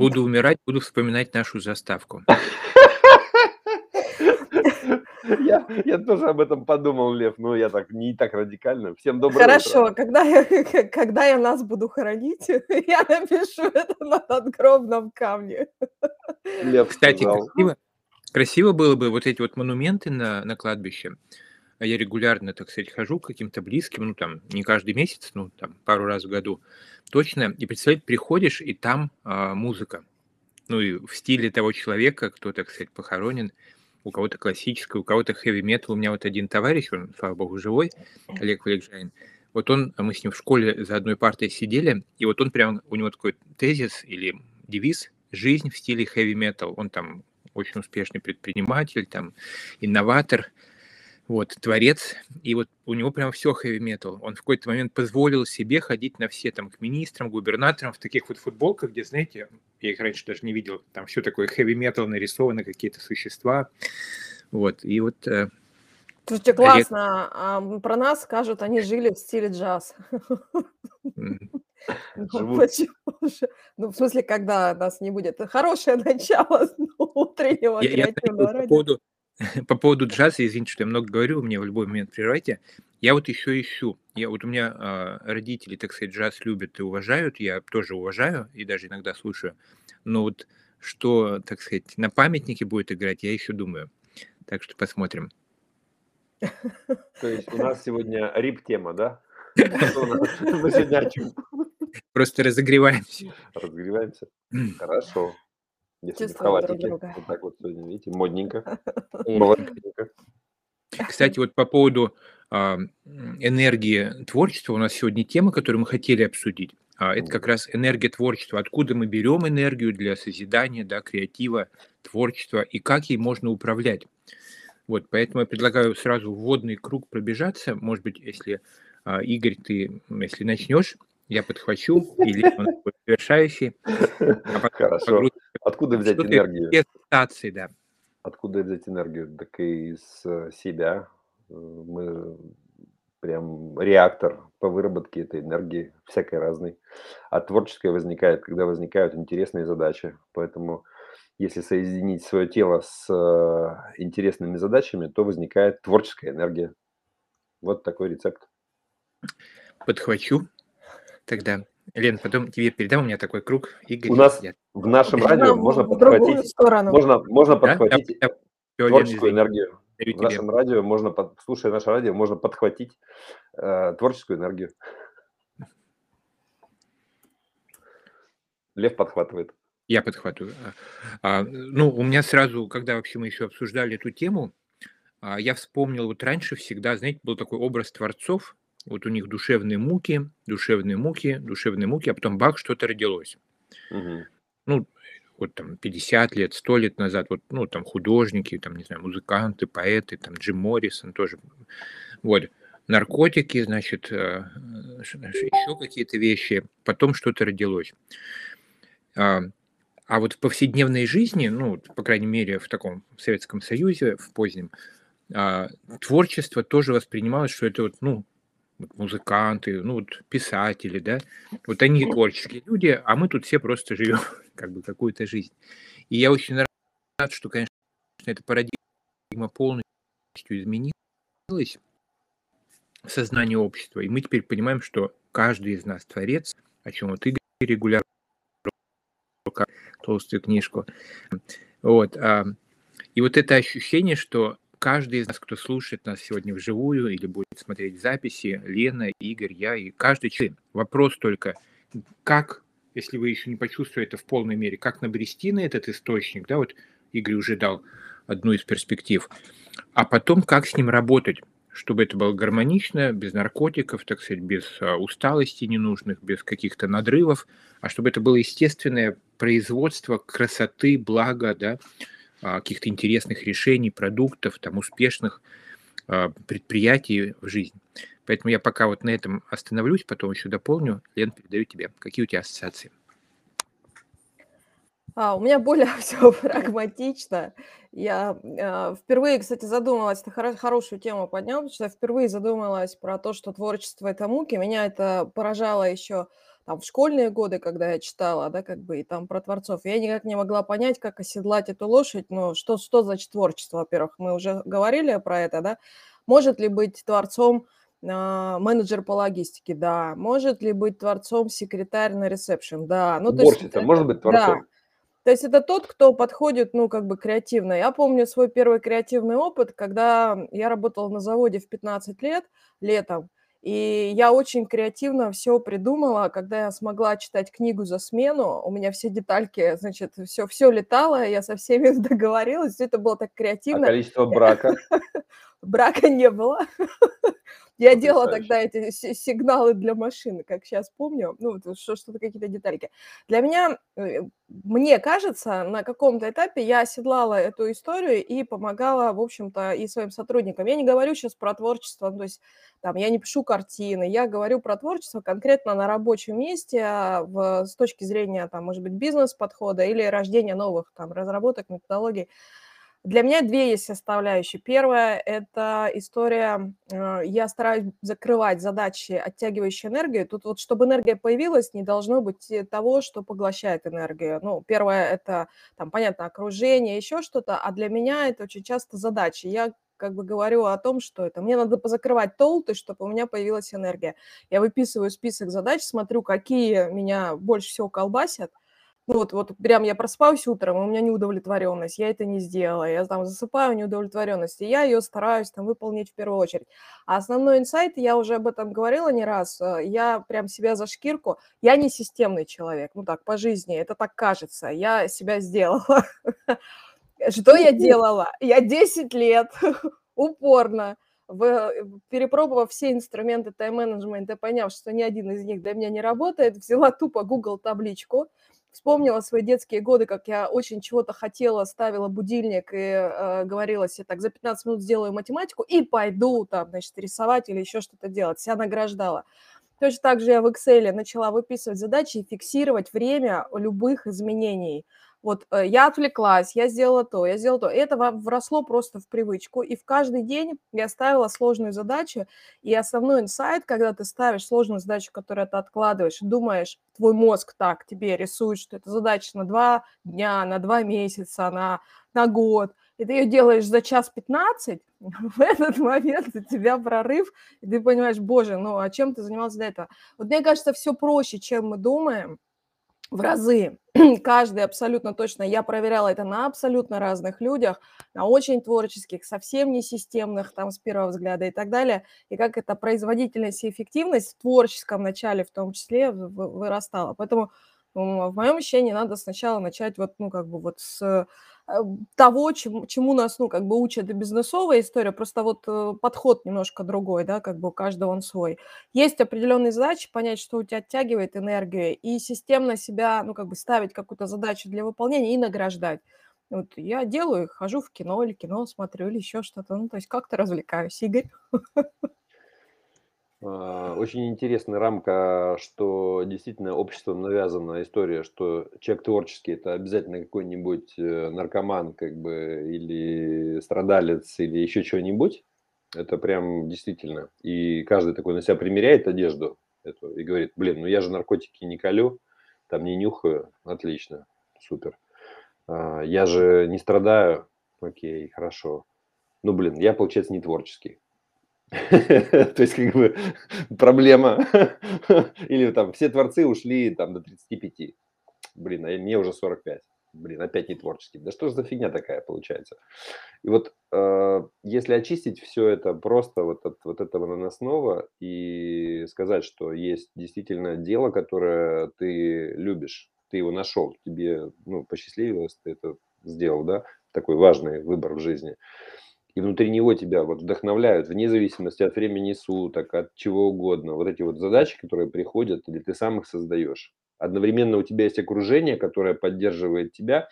Буду умирать, буду вспоминать нашу заставку. Я, я тоже об этом подумал, Лев, но я так не так радикально. Всем доброе Хорошо, утро. когда я, когда я нас буду хоронить, я напишу это на надгробном камне. Лев Кстати, сказал. красиво, красиво было бы вот эти вот монументы на, на кладбище. А Я регулярно, так сказать, хожу к каким-то близким, ну там не каждый месяц, ну там пару раз в году, точно. И представь, приходишь, и там а, музыка. Ну и в стиле того человека, кто, так сказать, похоронен. У кого-то классическая, у кого-то хэви метал. У меня вот один товарищ, он, слава богу, живой, Олег Валикжанин. Вот он, мы с ним в школе за одной партой сидели, и вот он прям, у него такой тезис или девиз «Жизнь в стиле хэви метал». Он там очень успешный предприниматель, там инноватор, вот, творец, и вот у него прям все хэви метал. Он в какой-то момент позволил себе ходить на все там к министрам, губернаторам в таких вот футболках, где, знаете, я их раньше даже не видел, там все такое хэви метал нарисовано, какие-то существа, вот, и вот э, Слушайте, классно. А про нас скажут, они жили в стиле джаз. Ну? Ну, в смысле, когда нас не будет. Хорошее начало утреннего я, я креативного радио. по поводу джаза, извините, что я много говорю, мне в любой момент прерывайте, я вот еще ищу, я вот у меня а, родители, так сказать, джаз любят и уважают, я тоже уважаю и даже иногда слушаю, но вот что, так сказать, на памятнике будет играть, я еще думаю, так что посмотрим. То есть у нас сегодня рип-тема, да? Что у нас? Мы сегодня о чем? Просто разогреваемся. Разогреваемся? Хорошо. Если не в друг. Вот так вот сегодня, видите, модненько. Молоденько. Кстати, вот по поводу м, энергии творчества у нас сегодня тема, которую мы хотели обсудить. А, это как раз энергия творчества. Откуда мы берем энергию для созидания, да, креатива, творчества и как ей можно управлять. Вот, поэтому я предлагаю сразу вводный круг пробежаться. Может быть, если а, Игорь, ты, если начнешь, я подхвачу, или он будет завершающий, а Хорошо. погрузимся Откуда взять что-то энергию? ассоциации, да. Откуда взять энергию? Так и из э, себя. Э, Мы прям реактор по выработке этой энергии, всякой разной. А творческое возникает, когда возникают интересные задачи. Поэтому если соединить свое тело с э, интересными задачами, то возникает творческая энергия. Вот такой рецепт. Подхвачу тогда. Лен, потом тебе передам, у меня такой круг. Игорь, У нас я- в нашем Нам радио можно подхватить, можно, можно Да? подхватить Лен, творческую энергию. В нашем радио можно, под- слушая наше радио, можно подхватить э, творческую энергию. Лев подхватывает. Я подхватываю. А, ну, у меня сразу, когда вообще мы еще обсуждали эту тему, а, я вспомнил, вот раньше всегда, знаете, был такой образ творцов, вот у них душевные муки, душевные муки, душевные муки, а потом бах, что-то родилось. Мгм. Ну, вот там 50 лет, 100 лет назад, вот, ну, там художники, там, не знаю, музыканты, поэты, там Джим Моррисон тоже, вот, наркотики, значит, еще какие-то вещи, потом что-то родилось. А, а вот в повседневной жизни, ну, по крайней мере, в таком Советском Союзе, в позднем, а, творчество тоже воспринималось, что это вот, ну, музыканты, ну, вот писатели, да, вот они творческие люди, а мы тут все просто живем как бы какую-то жизнь. И я очень рад, что, конечно, эта парадигма полностью изменилась в сознании общества, и мы теперь понимаем, что каждый из нас творец, о чем вот Игорь регулярно толстую книжку. Вот. И вот это ощущение, что каждый из нас, кто слушает нас сегодня вживую или будет смотреть записи, Лена, Игорь, я и каждый человек. Вопрос только, как, если вы еще не почувствовали это в полной мере, как набрести на этот источник, да, вот Игорь уже дал одну из перспектив, а потом как с ним работать, чтобы это было гармонично, без наркотиков, так сказать, без а, усталости ненужных, без каких-то надрывов, а чтобы это было естественное производство красоты, блага, да, каких-то интересных решений, продуктов, там, успешных а, предприятий в жизнь. Поэтому я пока вот на этом остановлюсь, потом еще дополню. Лен, передаю тебе. Какие у тебя ассоциации? А, у меня более все прагматично. Я э, впервые, кстати, задумалась, ты хоро- хорошую тему поднял, потому что я впервые задумалась про то, что творчество– это муки. Меня это поражало еще там в школьные годы, когда я читала, да, как бы, и там про творцов, я никак не могла понять, как оседлать эту лошадь, ну, что, что значит творчество, во-первых, мы уже говорили про это, да, может ли быть творцом а, менеджер по логистике, да, может ли быть творцом секретарь на ресепшн, да, ну, то есть, Уборщица может быть да, творцом? то есть это тот, кто подходит, ну, как бы креативно. Я помню свой первый креативный опыт, когда я работала на заводе в 15 лет, летом, и я очень креативно все придумала, когда я смогла читать книгу за смену, у меня все детальки, значит, все, все летало, я со всеми договорилась, всё это было так А креативно. количество брака? Брака не было. Я делала тогда эти си- сигналы для машины, как сейчас помню, ну, что-то какие-то детальки. Для меня, э, мне кажется, на каком-то этапе я оседлала эту историю и помогала, в общем-то, и своим сотрудникам. Я не говорю сейчас про творчество, ну, то есть там я не пишу картины, я говорю про творчество конкретно на рабочем месте а, в, с точки зрения, там, может быть, бизнес-подхода или рождения новых там разработок, методологий. Для меня две есть составляющие. Первая– это история, э, я стараюсь закрывать задачи, оттягивающие энергию. Тут вот, чтобы энергия появилась, не должно быть э, того, что поглощает энергию. Ну, первое– это, там, понятно, окружение, еще что-то, а для меня это очень часто задачи. Я как бы говорю о том, что это мне надо позакрывать толты, чтобы у меня появилась энергия. Я выписываю список задач, смотрю, какие меня больше всего колбасят, ну вот, вот прям я проспаюсь утром, у меня неудовлетворенность, я это не сделала, я там засыпаю неудовлетворенность, и я ее стараюсь там выполнить в первую очередь. А основной инсайт, я уже об этом говорила не раз, э, я прям себя за шкирку, я не системный человек, ну так, по жизни, это так кажется, я себя сделала. Что я делала? Я 10 лет упорно в, перепробовав все инструменты тайм-менеджмента, поняв, что ни один из них для меня не работает, взяла тупо Google табличку, Вспомнила свои детские годы, как я очень чего-то хотела, ставила будильник и э, говорила себе, так, за 15 минут сделаю математику и пойду там, значит, рисовать или еще что-то делать. Себя награждала. Точно так же я в Excel начала выписывать задачи и фиксировать время любых изменений. Вот э, я отвлеклась, я сделала то, я сделала то. И это вросло просто в привычку. И в каждый день я ставила сложную задачу. И основной инсайт, когда ты ставишь сложную задачу, которую ты откладываешь, думаешь, твой мозг так тебе рисует, что это задача на два дня, на два месяца, на, на год, и ты ее делаешь за час 15, в этот момент у тебя прорыв, и ты понимаешь, боже, ну а чем ты занимался до этого? Вот мне кажется, все проще, чем мы думаем, в разы. Каждый абсолютно точно, я проверяла это на абсолютно разных людях, на очень творческих, совсем не системных, там, с первого взгляда и так далее, и как эта производительность и эффективность в творческом начале в том числе вырастала. Поэтому в моем ощущении надо сначала начать вот, ну, как бы вот с того, чему, чему нас, ну, как бы учат и бизнесовая история, просто вот э, подход немножко другой, да, как бы у каждого он свой. Есть определенные задачи, понять, что у тебя оттягивает энергию, и системно себя, ну, как бы ставить какую-то задачу для выполнения и награждать. Вот я делаю, хожу в кино или кино смотрю, или еще что-то, ну, то есть как-то развлекаюсь, Игорь. А, Очень интересная рамка, что действительно обществом навязана история, что человек творческий это обязательно какой-нибудь э, наркоман, как бы, или страдалец, или еще чего-нибудь. Это прям действительно. И каждый такой на себя примеряет одежду эту и говорит, блин, ну я же наркотики не колю, там не нюхаю, отлично, супер. А, Я же не страдаю, окей, хорошо. Ну, блин, я, получается, не творческий. То есть, как бы, проблема. Или там все творцы ушли там до 35. Блин, а мне уже 45. Блин, опять не творческий. Да что же за фигня такая получается? И вот э, если очистить все это просто вот от вот этого наносного и сказать, что есть действительно дело, которое ты любишь, ты его нашел, тебе ну, посчастливилось, ты это сделал, да, такой важный выбор в жизни и внутри него тебя вот вдохновляют, вне зависимости от времени суток, от чего угодно. Вот эти вот задачи, которые приходят, или ты сам их создаешь. Одновременно у тебя есть окружение, которое поддерживает тебя,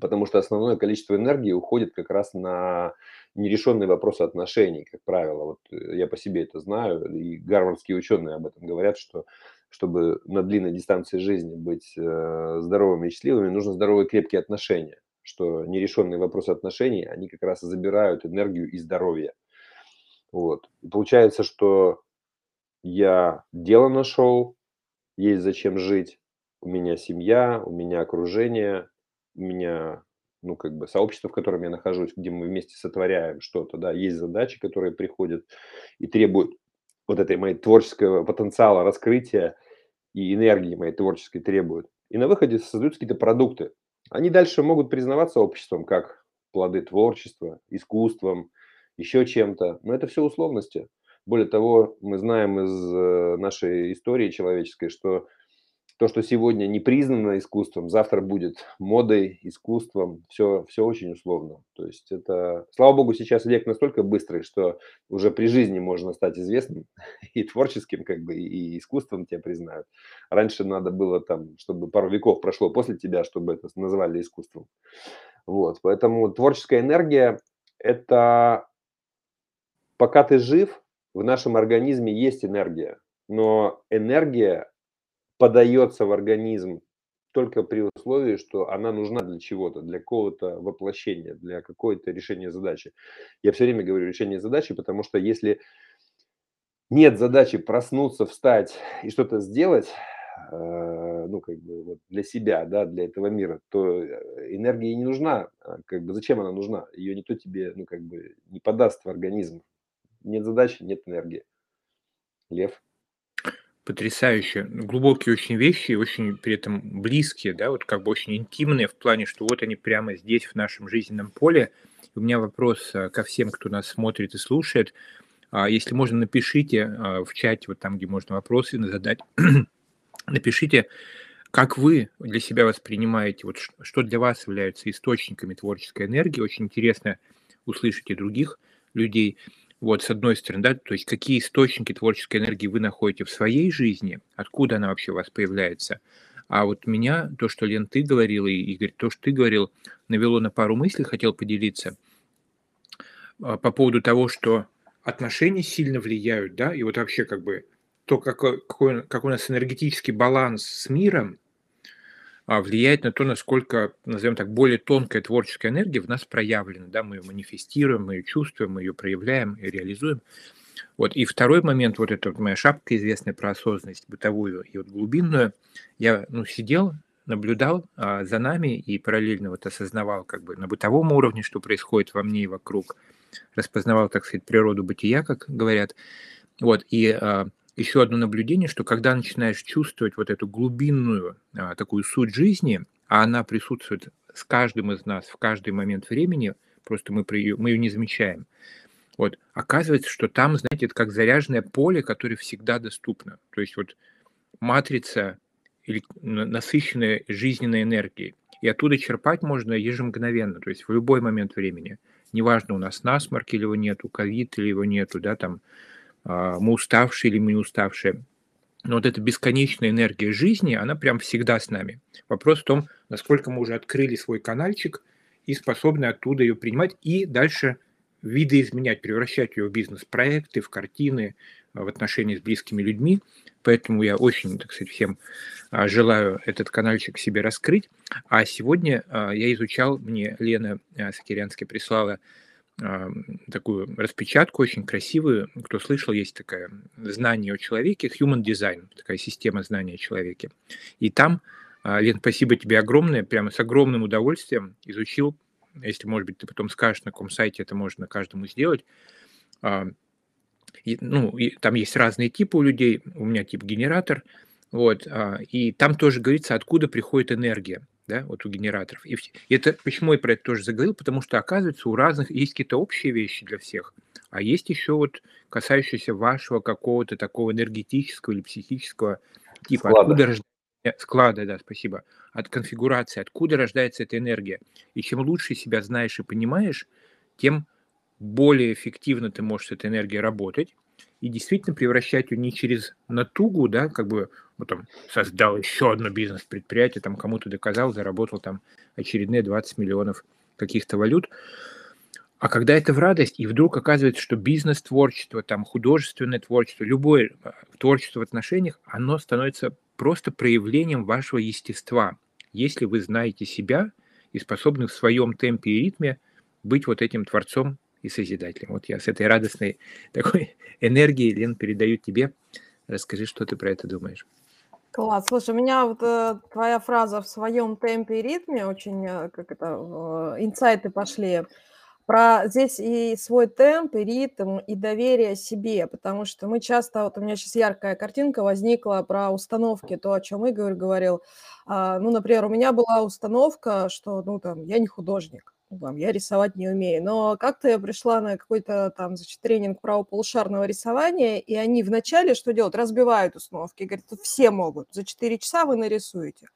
потому что основное количество энергии уходит как раз на нерешенные вопросы отношений, как правило. Вот э, я по себе это знаю, и гарвардские ученые об этом говорят, что чтобы на длинной дистанции жизни быть э, здоровыми и счастливыми, нужно здоровые крепкие отношения что нерешенные вопросы отношений, они как раз и забирают энергию и здоровье. Вот. И получается, что я дело нашел, есть зачем жить. У меня семья, у меня окружение, у меня, ну, как бы сообщество, в котором я нахожусь, где мы вместе сотворяем что-то, да, есть задачи, которые приходят и требуют вот этой моей творческого потенциала, раскрытия и энергии моей творческой требуют. И на выходе создаются какие-то продукты. Они дальше могут признаваться обществом как плоды творчества, искусством, еще чем-то. Но это все условности. Более того, мы знаем из э, нашей истории человеческой, что то, что сегодня не признано искусством, завтра будет модой, искусством, все, все очень условно. То есть это, слава богу, сейчас век настолько быстрый, что уже при жизни можно стать известным и творческим, как бы, и искусством тебя признают. Раньше надо было там, чтобы пару веков прошло после тебя, чтобы это называли искусством. Вот, поэтому творческая энергия – это пока ты жив, в нашем организме есть энергия, но энергия подается в организм только при условии, что она нужна для чего-то, для какого-то воплощения, для какой-то решения задачи. Я все время говорю решение задачи, потому что если нет задачи проснуться, встать и что-то сделать, э, ну, как бы вот для себя, да, для этого мира, то э, энергия не нужна. А как бы зачем она нужна? Ее никто тебе, ну, как бы не подаст в организм. Нет задачи, нет энергии. Лев. Потрясающе. Глубокие очень вещи, очень при этом близкие, да, вот как бы очень интимные в плане, что вот они прямо здесь, в нашем жизненном поле. У меня вопрос э, ко всем, кто нас смотрит и слушает. А, если можно, напишите а, в чате, вот там, где можно вопросы задать, напишите, как вы для себя воспринимаете, вот что для вас является источниками творческой энергии. Очень интересно услышать и других людей. Вот, с одной стороны, да, то есть какие источники творческой энергии вы находите в своей жизни, откуда она вообще у вас появляется. А вот меня, то, что, Лен, ты говорил, и Игорь, то, что ты говорил, навело на пару мыслей, хотел поделиться а, по поводу того, что отношения сильно влияют, да, и вот вообще как бы то, какой, какой, как у нас энергетический баланс с миром, влияет на то, насколько, назовем так, более тонкая творческая энергия в нас проявлена. Да? Мы ее манифестируем, мы ее чувствуем, мы ее проявляем и реализуем. Вот. И второй момент, вот эта вот моя шапка известная про осознанность бытовую и вот глубинную, я ну, сидел, наблюдал а, за нами и параллельно вот осознавал как бы на бытовом уровне, что происходит во мне и вокруг, распознавал, так сказать, природу бытия, как говорят. Вот. И а, еще одно наблюдение, что когда начинаешь чувствовать вот эту глубинную а, такую суть жизни, а она присутствует с каждым из нас в каждый момент времени, просто мы, при, мы ее не замечаем. Вот, оказывается, что там, знаете, это как заряженное поле, которое всегда доступно. То есть вот матрица насыщенная жизненной энергией. И оттуда черпать можно ежемгновенно, то есть в любой момент времени. Неважно, у нас насморк или его нету, ковид или его нету, да, там мы уставшие или мы не уставшие. Но вот эта бесконечная энергия жизни, она прям всегда с нами. Вопрос в том, насколько мы уже открыли свой каналчик и способны оттуда ее принимать и дальше видоизменять, превращать ее в бизнес-проекты, в картины, в отношения с близкими людьми. Поэтому я очень, так сказать, всем а, желаю этот каналчик себе раскрыть. А сегодня а, я изучал, мне Лена Сакирянская прислала такую распечатку очень красивую. Кто слышал, есть такое знание о человеке, human design, такая система знания о человеке. И там, а, Лен, спасибо тебе огромное, прямо с огромным удовольствием изучил, если, может быть, ты потом скажешь, на каком сайте это можно каждому сделать. А, и, ну, и там есть разные типы у людей, у меня тип генератор, вот, а, и там тоже говорится, откуда приходит энергия да, вот у генераторов. И это почему я про это тоже заговорил, потому что, оказывается, у разных есть какие-то общие вещи для всех, а есть еще вот касающиеся вашего какого-то такого энергетического или психического типа. Склада. Откуда рождается склада, да, спасибо, от конфигурации, откуда рождается эта энергия. И чем лучше себя знаешь и понимаешь, тем более эффективно ты можешь с этой энергией работать, и действительно превращать ее не через натугу, да, как бы вот там создал еще одно бизнес-предприятие, там кому-то доказал, заработал там очередные 20 миллионов каких-то валют, а когда это в радость, и вдруг оказывается, что бизнес-творчество, там художественное творчество, любое э, творчество в отношениях, оно становится просто проявлением вашего естества, если вы знаете себя и способны в своем темпе и ритме быть вот этим творцом и созидателем. Вот я с этой радостной такой энергией, Лен, передаю тебе. Расскажи, что ты про это думаешь. Класс. Слушай, у меня вот э, твоя фраза в своем темпе и ритме очень, э, как это, э, инсайты пошли. Про здесь и свой темп, и ритм, и доверие себе, потому что мы часто, вот у меня сейчас яркая картинка возникла про установки, то, о чем Игорь говорил. А, ну, например, у меня была установка, что, ну, там, я не художник, ну, там, я рисовать не умею. Но как-то я пришла на какой-то там, значит, тренинг правополушарного рисования, и они вначале что делают? Разбивают установки. Говорят, все могут. За 4 часа вы нарисуете.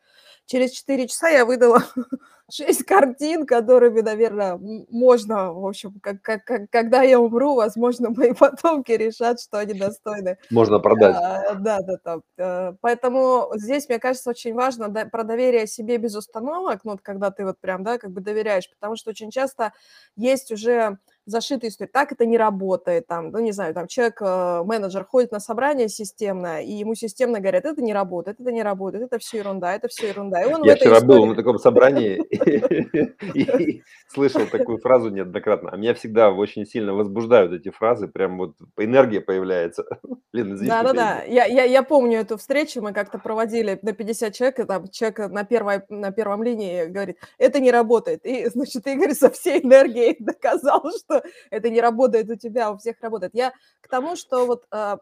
Через 4 часа я выдала 6 картин, которыми, наверное, можно, в общем, как, как, как, когда я умру, возможно, мои потомки решат, что они достойны. Можно продать. А, да, да, да. Э, поэтому здесь, мне кажется, очень важно про доверие себе без установок, ну, вот когда ты вот прям, да, как бы доверяешь, потому что очень часто есть уже зашитая история. Так это не работает. Там, ну, не знаю, там человек, э, менеджер ходит на собрание системное, и ему системно говорят, это не работает, это не работает, это все ерунда, это все ерунда. И он Я вчера истории... был на таком собрании и слышал такую фразу неоднократно. А меня всегда очень сильно возбуждают эти фразы, прям вот энергия появляется. Да-да-да, я, я, я помню эту встречу, мы как-то проводили на 50 человек, и там человек на, первой, на первом линии говорит, это не работает. И, значит, Игорь со всей энергией доказал, что что это не работает у тебя, у всех работает. Я к тому, что вот э,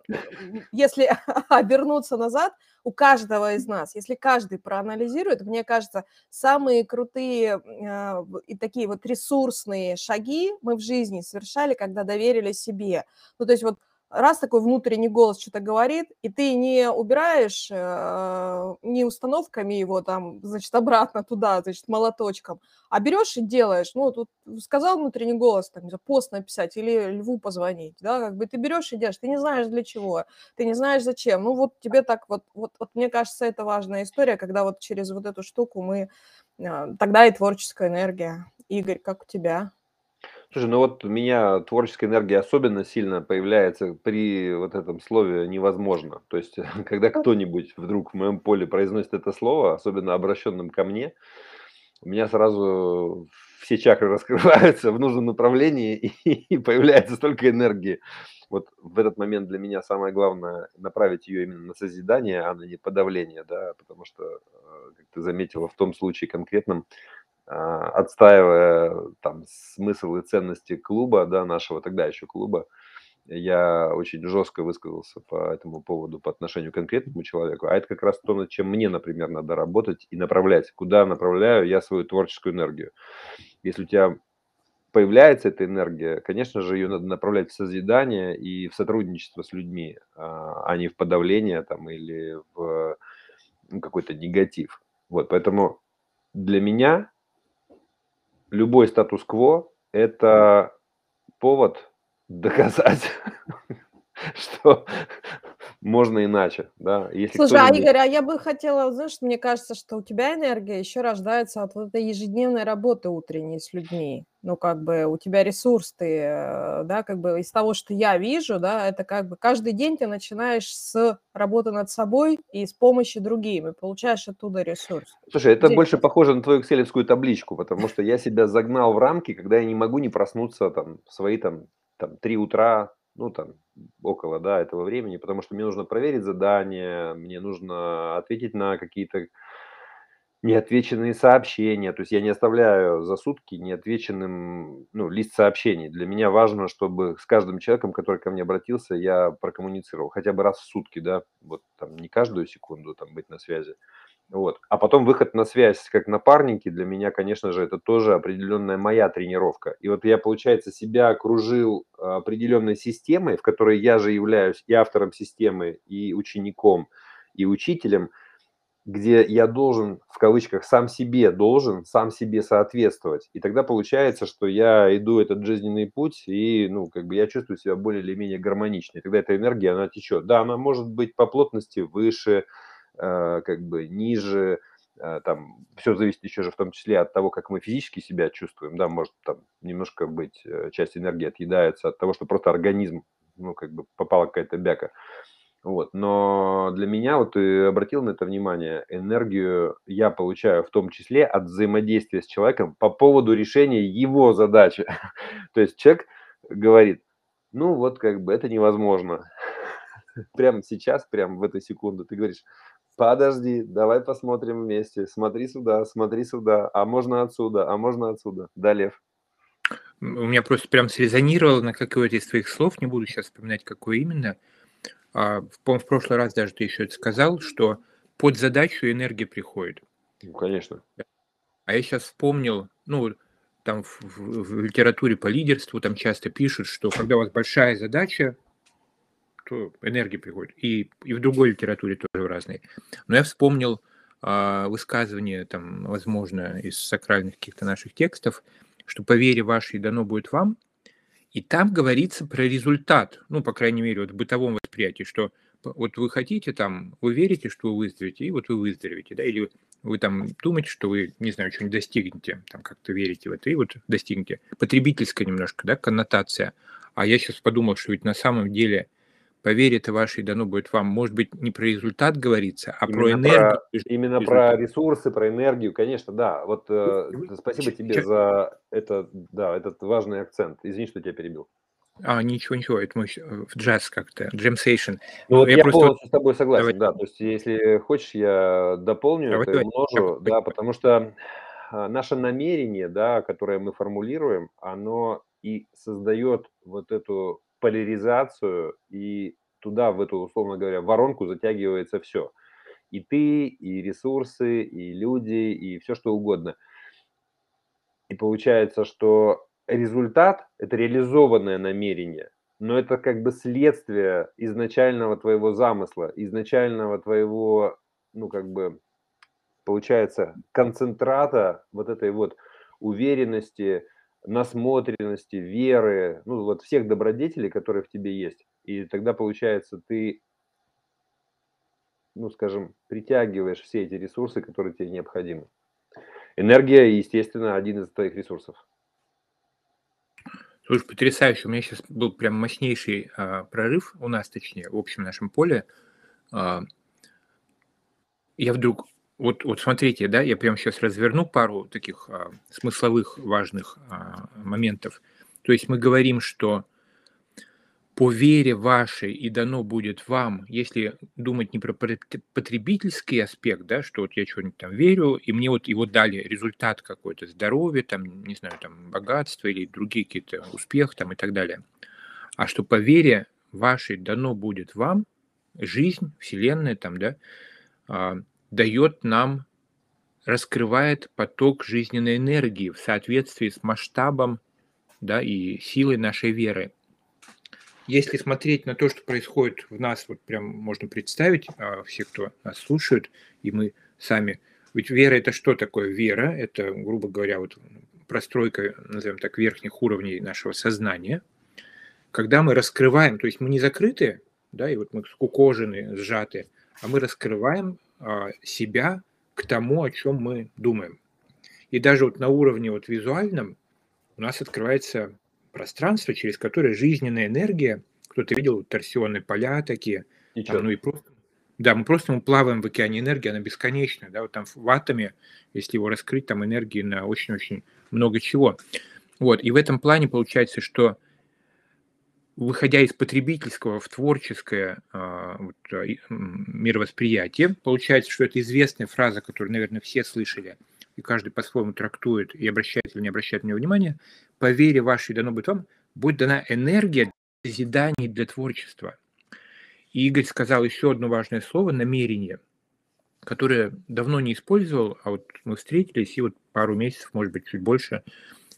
если обернуться назад, у каждого из нас, если каждый проанализирует, мне кажется, самые крутые э, и такие вот ресурсные шаги мы в жизни совершали, когда доверили себе. Ну, то есть вот раз такой внутренний голос что-то говорит, и ты не убираешь э, не установками его там, значит, обратно туда, значит, молоточком, а берешь и делаешь. Ну, тут сказал внутренний голос, там, пост написать или льву позвонить, да, как бы ты берешь и делаешь, ты не знаешь для чего, ты не знаешь зачем. Ну, вот тебе так вот, вот, вот мне кажется, это важная история, когда вот через вот эту штуку мы, э, тогда и творческая энергия. Игорь, как у тебя? Слушай, ну вот у меня творческая энергия особенно сильно появляется при вот этом слове «невозможно». То есть, когда кто-нибудь вдруг в моем поле произносит это слово, особенно обращенным ко мне, у меня сразу все чакры раскрываются в нужном направлении и появляется столько энергии. Вот в этот момент для меня самое главное направить ее именно на созидание, а не подавление, да, потому что, э, как ты заметила, в том случае конкретном отстаивая там смысл и ценности клуба, да, нашего тогда еще клуба, я очень жестко высказался по этому поводу по отношению к конкретному человеку. А это как раз то, над чем мне, например, надо работать и направлять. Куда направляю я свою творческую энергию. Если у тебя появляется эта энергия, конечно же, ее надо направлять в созидание и в сотрудничество с людьми, а, а не в подавление там, или в ну, какой-то негатив. Вот, поэтому для меня любой статус-кво – это повод доказать, что можно иначе, да. Если Слушай, а Игорь, а я бы хотела, знаешь, мне кажется, что у тебя энергия еще рождается от вот этой ежедневной работы утренней с людьми. Ну, как бы у тебя ресурс, ты, э, да, как бы из того, что я вижу, да, это как бы каждый день ты начинаешь с работы над собой и с помощи другим, и получаешь оттуда ресурс. Слушай, это Где больше похоже на твою экселевскую табличку, потому что я себя загнал в рамки, когда я не могу не проснуться там в свои там, там 3 утра, ну, там, около, да, этого времени, потому что мне нужно проверить задание, мне нужно ответить на какие-то неотвеченные сообщения. То есть я не оставляю за сутки неотвеченным ну, лист сообщений. Для меня важно, чтобы с каждым человеком, который ко мне обратился, я прокоммуницировал хотя бы раз в сутки, да, вот там не каждую секунду там быть на связи. Вот. А потом выход на связь как напарники для меня, конечно же, это тоже определенная моя тренировка. И вот я, получается, себя окружил а, определенной системой, в которой я же являюсь и автором системы, и учеником, и учителем, где я должен, в кавычках, сам себе должен, сам себе соответствовать. И тогда получается, что я иду этот жизненный путь, и, ну, как бы я чувствую себя более или менее гармонично. И тогда эта энергия, она течет. Да, она может быть по плотности выше, как бы ниже, э, там все зависит еще же в том числе от того, как мы физически себя чувствуем, да, может там немножко быть, э, часть энергии отъедается от того, что просто организм, ну, как бы попала какая-то бяка. Вот. Но для меня, вот ты обратил на это внимание, энергию я получаю в том числе от взаимодействия с человеком по поводу решения его задачи. То есть человек говорит, ну вот как бы это невозможно. Прямо сейчас, прямо в эту секунду ты говоришь, подожди, давай посмотрим вместе. Смотри сюда, смотри сюда. А можно отсюда, а можно отсюда. Да, Лев. У меня просто прям срезонировало на какое-то из твоих слов, не буду сейчас вспоминать, какое именно. А, в, в прошлый раз даже ты еще это сказал, что под задачу энергия приходит. Ну, конечно. А я сейчас вспомнил, ну, там в, в, в литературе по лидерству там часто пишут, что когда у вас большая задача, то энергия приходит. И, и в другой литературе тоже в разной. Но я вспомнил э, высказывание, там, возможно, из сакральных каких-то наших текстов, что по вере вашей дано будет вам. И там говорится про результат, ну, по крайней мере, вот в бытовом восприятии, что вот вы хотите там, вы верите, что вы выздоровеете, и вот вы выздоровеете, да, или вы там думаете, что вы, не знаю, что-нибудь достигнете, там как-то верите в это, и вот достигнете. Потребительская немножко, да, коннотация. А я сейчас подумал, что ведь на самом деле по вере-то вашей дано будет вам, может быть, не про результат говорится, а именно про энергию. Про, именно про ресурсы, про энергию, конечно, да. Вот э, спасибо тебе за это, да, этот важный акцент. Извини, что тебя перебил. А, ничего, ничего, это мы в джаз как-то, джемсейшн. Ну, вот я, я просто... полностью с тобой согласен, Давай. да, то есть если хочешь, я дополню Давай, это, умножу, да, потому что а, наше намерение, да, которое мы формулируем, оно и создает вот эту поляризацию, и туда, в эту, условно говоря, воронку затягивается все. И ты, и ресурсы, и люди, и все что угодно. И получается, что результат – это реализованное намерение, но это как бы следствие изначального твоего замысла, изначального твоего, ну, как бы, получается, концентрата вот этой вот уверенности, насмотренности, веры, ну, вот всех добродетелей, которые в тебе есть. И тогда, получается, ты, ну, скажем, притягиваешь все эти ресурсы, которые тебе необходимы. Энергия, естественно, один из твоих ресурсов. Слушай, потрясающе. У меня сейчас был прям мощнейший а, прорыв у нас, точнее, в общем нашем поле. А, я вдруг, вот, вот смотрите, да, я прямо сейчас разверну пару таких а, смысловых важных а, моментов. То есть мы говорим, что по вере вашей и дано будет вам, если думать не про потребительский аспект, да, что вот я что-нибудь там верю, и мне вот его дали результат какой-то, здоровье, там, не знаю, там, богатство или другие какие-то успехи там и так далее. А что по вере вашей дано будет вам, жизнь, Вселенная там, да, а, дает нам, раскрывает поток жизненной энергии в соответствии с масштабом, да, и силой нашей веры если смотреть на то, что происходит в нас, вот прям можно представить, а, все, кто нас слушают, и мы сами. Ведь вера – это что такое вера? Это, грубо говоря, вот простройка, назовем так, верхних уровней нашего сознания. Когда мы раскрываем, то есть мы не закрыты, да, и вот мы скукожены, сжаты, а мы раскрываем себя к тому, о чем мы думаем. И даже вот на уровне вот визуальном у нас открывается пространство, через которое жизненная энергия, кто-то видел торсионные поля такие, и там, ну и просто да, мы просто мы плаваем в океане энергии, она бесконечная, да, вот там в атоме, если его раскрыть, там энергии на очень-очень много чего. Вот, и в этом плане получается, что выходя из потребительского в творческое э, вот, мировосприятие, получается, что это известная фраза, которую, наверное, все слышали – и каждый по-своему трактует и обращает или не обращает на него внимания, по вере вашей дано быть вам, будет дана энергия для созидания, для творчества. И Игорь сказал еще одно важное слово – намерение, которое давно не использовал, а вот мы встретились, и вот пару месяцев, может быть, чуть больше,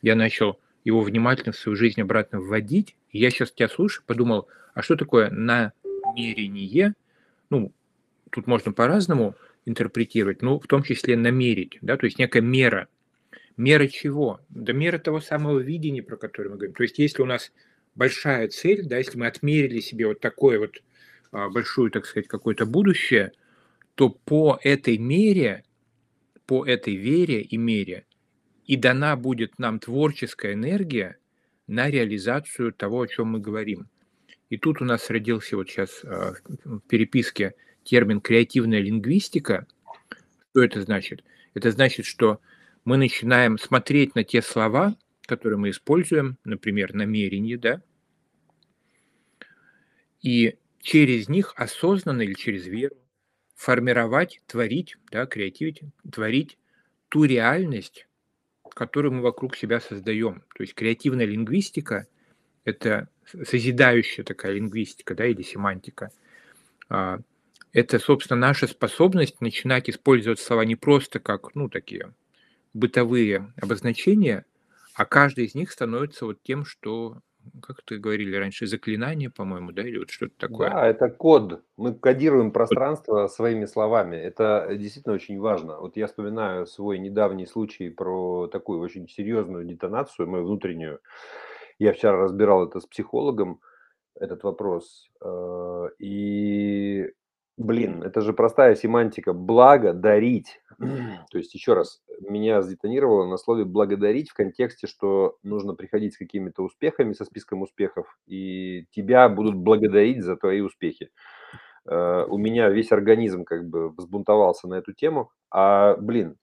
я начал его внимательно в свою жизнь обратно вводить. И я сейчас тебя слушаю, подумал, а что такое намерение? Ну, тут можно по-разному – интерпретировать, ну, в том числе намерить, да, то есть некая мера. Мера чего? Да мера того самого видения, про которое мы говорим. То есть если у нас большая цель, да, если мы отмерили себе вот такое вот а, большую, так сказать, какое-то будущее, то по этой мере, по этой вере и мере и дана будет нам творческая энергия на реализацию того, о чем мы говорим. И тут у нас родился вот сейчас а, в переписке термин креативная лингвистика. Что это значит? Это значит, что мы начинаем смотреть на те слова, которые мы используем, например, намерение, да, и через них осознанно или через веру формировать, творить, да, креативить, творить ту реальность, которую мы вокруг себя создаем. То есть креативная лингвистика – это созидающая такая лингвистика, да, или семантика. А, это, собственно, наша способность начинать использовать слова не просто как, ну, такие бытовые обозначения, а каждый из них становится вот тем, что как ты говорили раньше, заклинание, по-моему, да, или вот что-то такое? Да, это код. Мы кодируем пространство своими словами. Это действительно очень важно. Вот я вспоминаю свой недавний случай про такую очень серьезную детонацию, мою внутреннюю. Я вчера разбирал это с психологом, этот вопрос. Э, и Блин, это же простая семантика. Благо дарить. То есть, еще раз, меня сдетонировало на слове благодарить в контексте, что нужно приходить с какими-то успехами, со списком успехов, и тебя будут благодарить за твои успехи. Э, у меня весь организм как бы взбунтовался на эту тему. А, блин,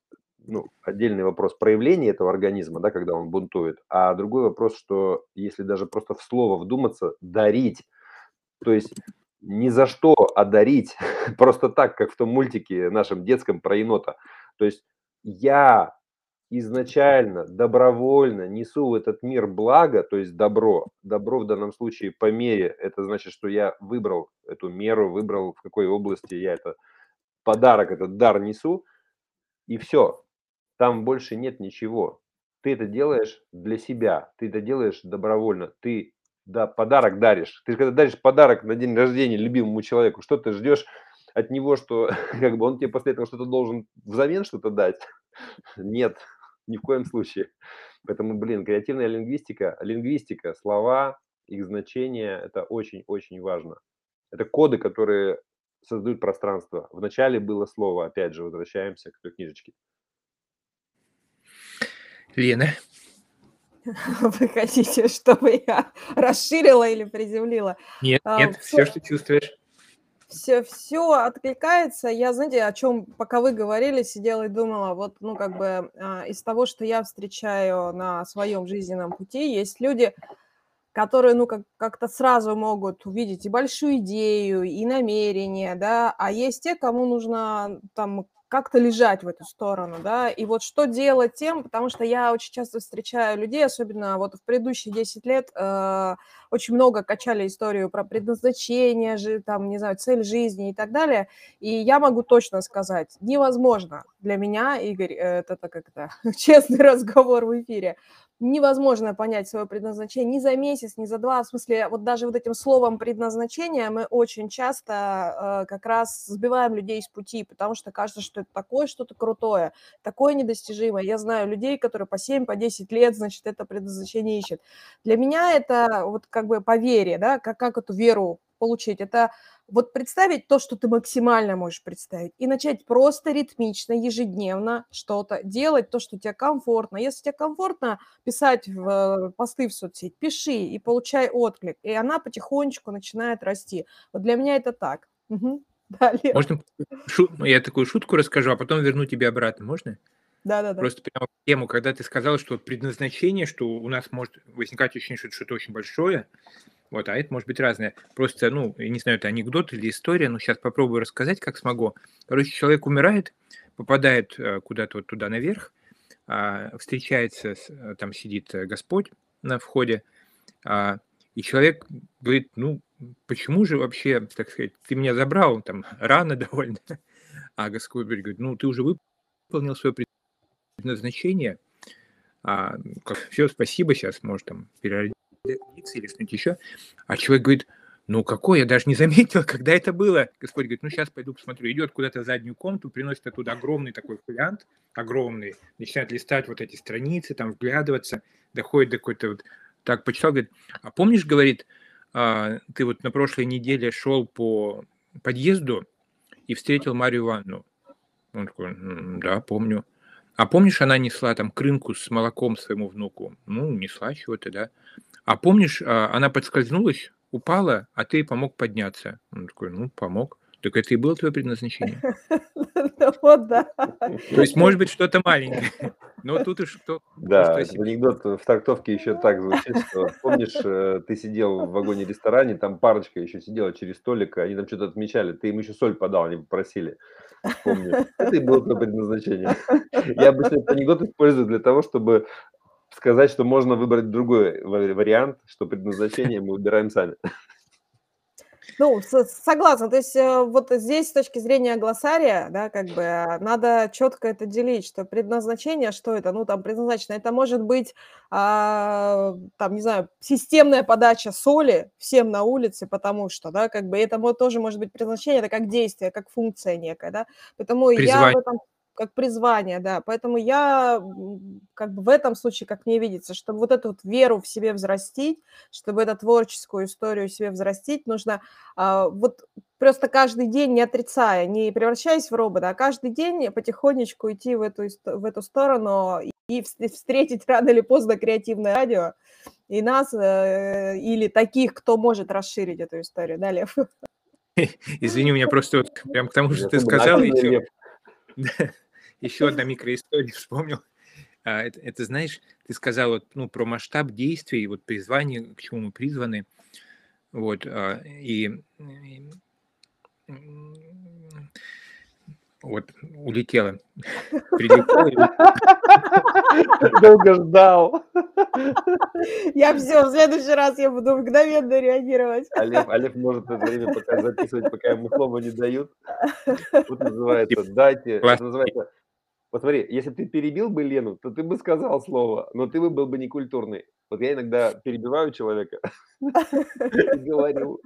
ну, отдельный вопрос проявления этого организма, да, когда он бунтует. А другой вопрос, что если даже просто в слово вдуматься, дарить, то есть ни за что одарить, просто так, как в том мультике нашем детском про енота. То есть я изначально добровольно несу в этот мир благо, то есть добро. Добро в данном случае по мере, это значит, что я выбрал эту меру, выбрал в какой области я это подарок, этот дар несу, и все. Там больше нет ничего. Ты это делаешь для себя, ты это делаешь добровольно, ты да, подарок даришь. Ты когда даришь подарок на день рождения любимому человеку, что ты ждешь от него, что как бы он тебе после этого что-то должен взамен что-то дать? Нет, ни в коем случае. Поэтому, блин, креативная лингвистика, лингвистика, слова, их значение, это очень-очень важно. Это коды, которые создают пространство. Вначале было слово, опять же, возвращаемся к той книжечке. Лена, Вы хотите, чтобы я расширила или приземлила? Нет, а, нет, все, что чувствуешь. Все, все откликается. Я, знаете, о чем, пока вы говорили, сидела и думала, вот, ну, как бы а, из того, что я встречаю на своем жизненном пути, есть люди, которые, ну, как- как-то сразу могут увидеть и большую идею, и намерение, да, а есть те, кому нужно там как-то лежать в эту сторону, да, и вот что делать тем, потому что я очень часто встречаю людей, особенно вот в предыдущие 10 лет, э, очень много качали историю про предназначение, же, там, не знаю, цель жизни и так далее, и я могу точно сказать, невозможно для меня, Игорь, э, это как-то честный разговор в эфире, невозможно понять свое предназначение ни за месяц, ни за два. В смысле, вот даже вот этим словом предназначение мы очень часто э, как раз сбиваем людей с пути, потому что кажется, что это такое что-то крутое, такое недостижимое. Я знаю людей, которые по 7, по 10 лет, значит, это предназначение ищут. Для меня это вот как бы по вере, да, как, как эту веру получить. Это вот представить то, что ты максимально можешь представить, и начать просто ритмично, ежедневно что-то делать, то, что тебе комфортно. Если тебе комфортно писать в э, посты в соцсеть, пиши и получай отклик, и она потихонечку начинает расти. Вот для меня это так. Угу. Далее. Можно шу... я такую шутку расскажу, а потом верну тебе обратно, можно? Да, да, да. Просто прямо тему, когда ты сказал, что предназначение, что у нас может возникать ощущение, что это что-то очень большое, вот, а это может быть разное. Просто, ну, я не знаю, это анекдот или история, но сейчас попробую рассказать, как смогу. Короче, человек умирает, попадает э, куда-то вот туда наверх, а, встречается, э, там сидит э, Господь на входе, а, и человек говорит, ну, почему же вообще, так сказать, ты меня забрал там рано довольно, а Господь говорит, ну, ты уже выполнил свое предназначение, а, все, спасибо, сейчас, может, там, переродиться или что-нибудь еще. А человек говорит, ну какой, я даже не заметил, когда это было. Господь говорит, ну сейчас пойду посмотрю. Идет куда-то в заднюю комнату, приносит оттуда огромный такой фолиант, огромный, начинает листать вот эти страницы, там вглядываться, доходит до какой-то вот, так почитал, говорит, а помнишь, говорит, а, ты вот на прошлой неделе шел по подъезду и встретил Марию Ивановну? Он такой, да, помню. А помнишь, она несла там крынку с молоком своему внуку? Ну, несла чего-то, да. А помнишь, а, она подскользнулась, упала, а ты помог подняться. Он такой, ну, помог. Так это и было твое предназначение. Вот да. То есть, может быть, что-то маленькое. Но тут уж кто... Да, анекдот в трактовке еще так звучит, что помнишь, э, ты сидел в вагоне-ресторане, там парочка еще сидела через столик, они там что-то отмечали, ты им еще соль подал, они попросили. Помню. Это и было твое предназначение. Я обычно этот анекдот использую для того, чтобы сказать, что можно выбрать другой вариант, что предназначение мы выбираем сами. Ну, согласна. То есть э, вот здесь с точки зрения глоссария, да, как бы надо четко это делить, что предназначение, что это? Ну, там предназначено, это может быть, а, там, не знаю, системная подача соли всем на улице, потому что, да, как бы это тоже может быть предназначение, это как действие, как функция некая, да. Поэтому Призвание. я в этом как призвание, да. Поэтому я как бы в этом случае, как мне видится, чтобы вот эту вот веру в себе взрастить, чтобы эту творческую историю в себе взрастить, нужно а, вот просто каждый день не отрицая, не превращаясь в робота, а каждый день потихонечку идти в эту, в эту сторону и встретить рано или поздно креативное радио и нас, э, или таких, кто может расширить эту историю. Да, Лев? Извини, у меня просто вот прям к тому, что ты сказал, еще одна микроистория вспомнил. А, это, это, знаешь, ты сказал вот, ну, про масштаб действий, вот призвание, к чему мы призваны. Вот, а, и, и вот улетела. Долго ждал. Я все, в следующий раз я буду мгновенно реагировать. Олег, Олег может это время пока записывать, пока ему слово не дают. Тут называется «дайте». Это называется вот смотри, если ты перебил бы Лену, то ты бы сказал слово, но ты бы был бы некультурный. Вот я иногда перебиваю человека и говорю.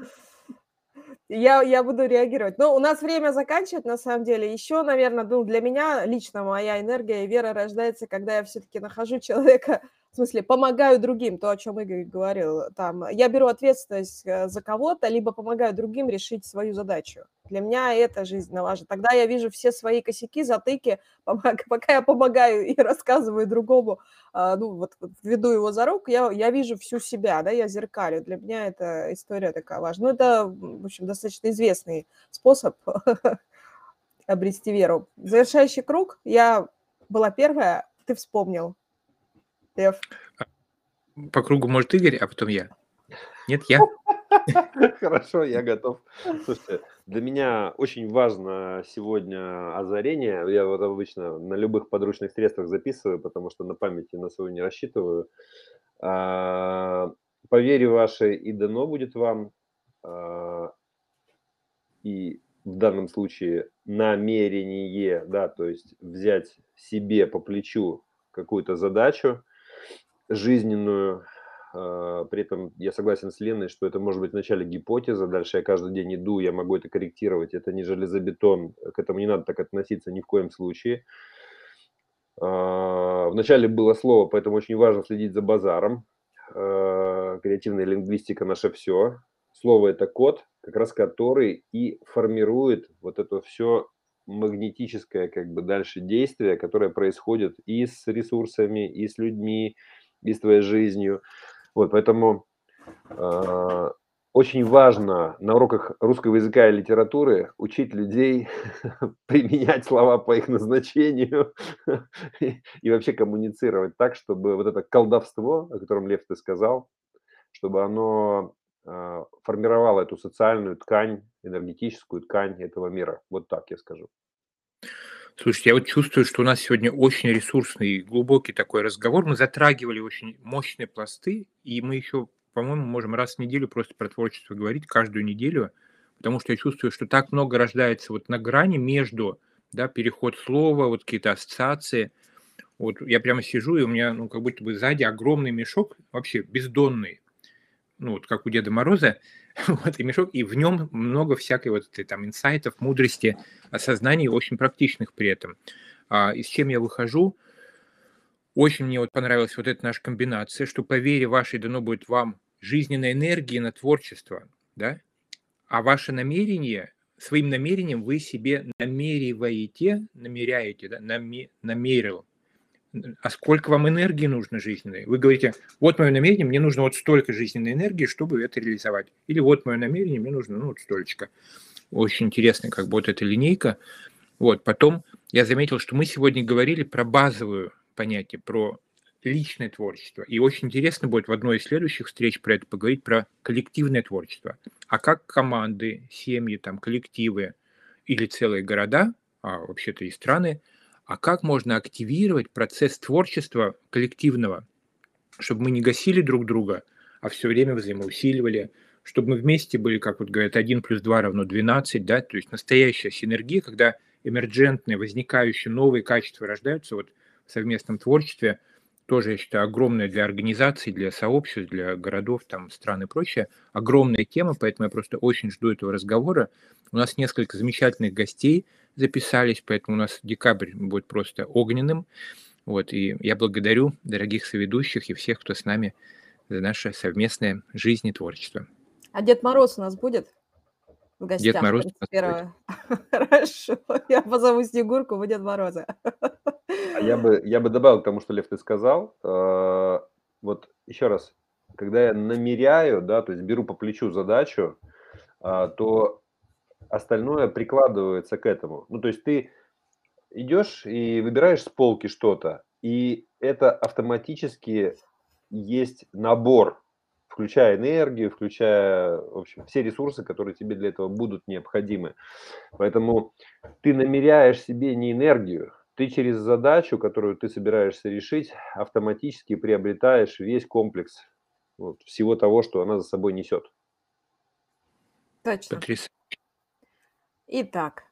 Я, я буду реагировать. Но у нас время заканчивать, на самом деле. Еще, наверное, ну, для меня лично моя энергия и вера рождается, когда я все-таки нахожу человека, в смысле, помогаю другим, то, о чем Игорь говорил. Там, я беру ответственность э, за кого-то, либо помогаю другим решить свою задачу. Для меня это жизненно важно. Тогда я вижу все свои косяки, затыки, пока я помогаю и рассказываю другому, а, ну, вот веду его за руку, я, я вижу всю себя, да, я зеркалю. Для меня эта история такая важна. Ну, это, в общем, достаточно известный способ обрести веру. Завершающий круг. Я была первая, ты вспомнил. Лев. По кругу может Игорь, а потом я. Нет, я. Хорошо, я готов. Слушайте, для меня очень важно сегодня озарение. Я вот обычно на любых подручных средствах записываю, потому что на памяти на свою не рассчитываю. А, по вере вашей и дано будет вам. А, и в данном случае намерение, да, то есть взять себе по плечу какую-то задачу жизненную, при этом я согласен с Леной, что это может быть вначале гипотеза, дальше я каждый день иду, я могу это корректировать, это не железобетон, к этому не надо так относиться ни в коем случае. А, вначале было слово, поэтому очень важно следить за базаром. А, креативная лингвистика наше все. Слово – это код, как раз который и формирует вот это все магнетическое как бы дальше действие, которое происходит и с ресурсами, и с людьми, и с твоей жизнью. Вот, поэтому э, очень важно на уроках русского языка и литературы учить людей применять слова по их назначению и, вообще коммуницировать так, чтобы вот это колдовство, о котором Лев ты сказал, чтобы оно э, формировало эту социальную ткань, энергетическую ткань этого мира. Вот так я скажу. Слушайте, я вот чувствую, что у нас сегодня очень ресурсный, глубокий такой разговор. Мы затрагивали очень мощные пласты, и мы еще, по-моему, можем раз в неделю просто про творчество говорить, каждую неделю, потому что я чувствую, что так много рождается вот на грани между, да, переход слова, вот какие-то ассоциации. Вот я прямо сижу, и у меня, ну, как будто бы сзади огромный мешок, вообще бездонный, ну, вот как у Деда Мороза, вот, и мешок, и в нем много всякой вот этой там инсайтов, мудрости, осознаний, очень практичных при этом. А, и с чем я выхожу? Очень мне вот понравилась вот эта наша комбинация, что по вере вашей дано будет вам жизненной энергии на творчество, да, а ваше намерение, своим намерением вы себе намериваете, намеряете, да, наме, намерил, а сколько вам энергии нужно жизненной? Вы говорите, вот мое намерение, мне нужно вот столько жизненной энергии, чтобы это реализовать. Или вот мое намерение, мне нужно ну, вот столько. Очень интересная как бы вот эта линейка. Вот, потом я заметил, что мы сегодня говорили про базовую понятие, про личное творчество. И очень интересно будет в одной из следующих встреч про это поговорить, про коллективное творчество. А как команды, семьи, там, коллективы или целые города, а вообще-то и страны, а как можно активировать процесс творчества коллективного, чтобы мы не гасили друг друга, а все время взаимоусиливали, чтобы мы вместе были, как вот говорят, 1 плюс 2 равно 12, да, то есть настоящая синергия, когда эмерджентные, возникающие новые качества рождаются вот в совместном творчестве – тоже, я считаю, огромная для организаций, для сообществ, для городов, там, стран и прочее, огромная тема, поэтому я просто очень жду этого разговора. У нас несколько замечательных гостей записались, поэтому у нас декабрь будет просто огненным. Вот, и я благодарю дорогих соведущих и всех, кто с нами за наше совместное жизнь и творчество. А Дед Мороз у нас будет? В гостях. Дед Мороз. Хорошо, я позову Снегурку, вы Дед Мороза. А я бы, я бы добавил к тому, что Лев ты сказал. Э, вот еще раз, когда я намеряю, да, то есть беру по плечу задачу, э, то остальное прикладывается к этому. Ну, то есть ты идешь и выбираешь с полки что-то, и это автоматически есть набор включая энергию, включая, в общем, все ресурсы, которые тебе для этого будут необходимы. Поэтому ты намеряешь себе не энергию, ты через задачу, которую ты собираешься решить, автоматически приобретаешь весь комплекс вот, всего того, что она за собой несет. Точно. Итак,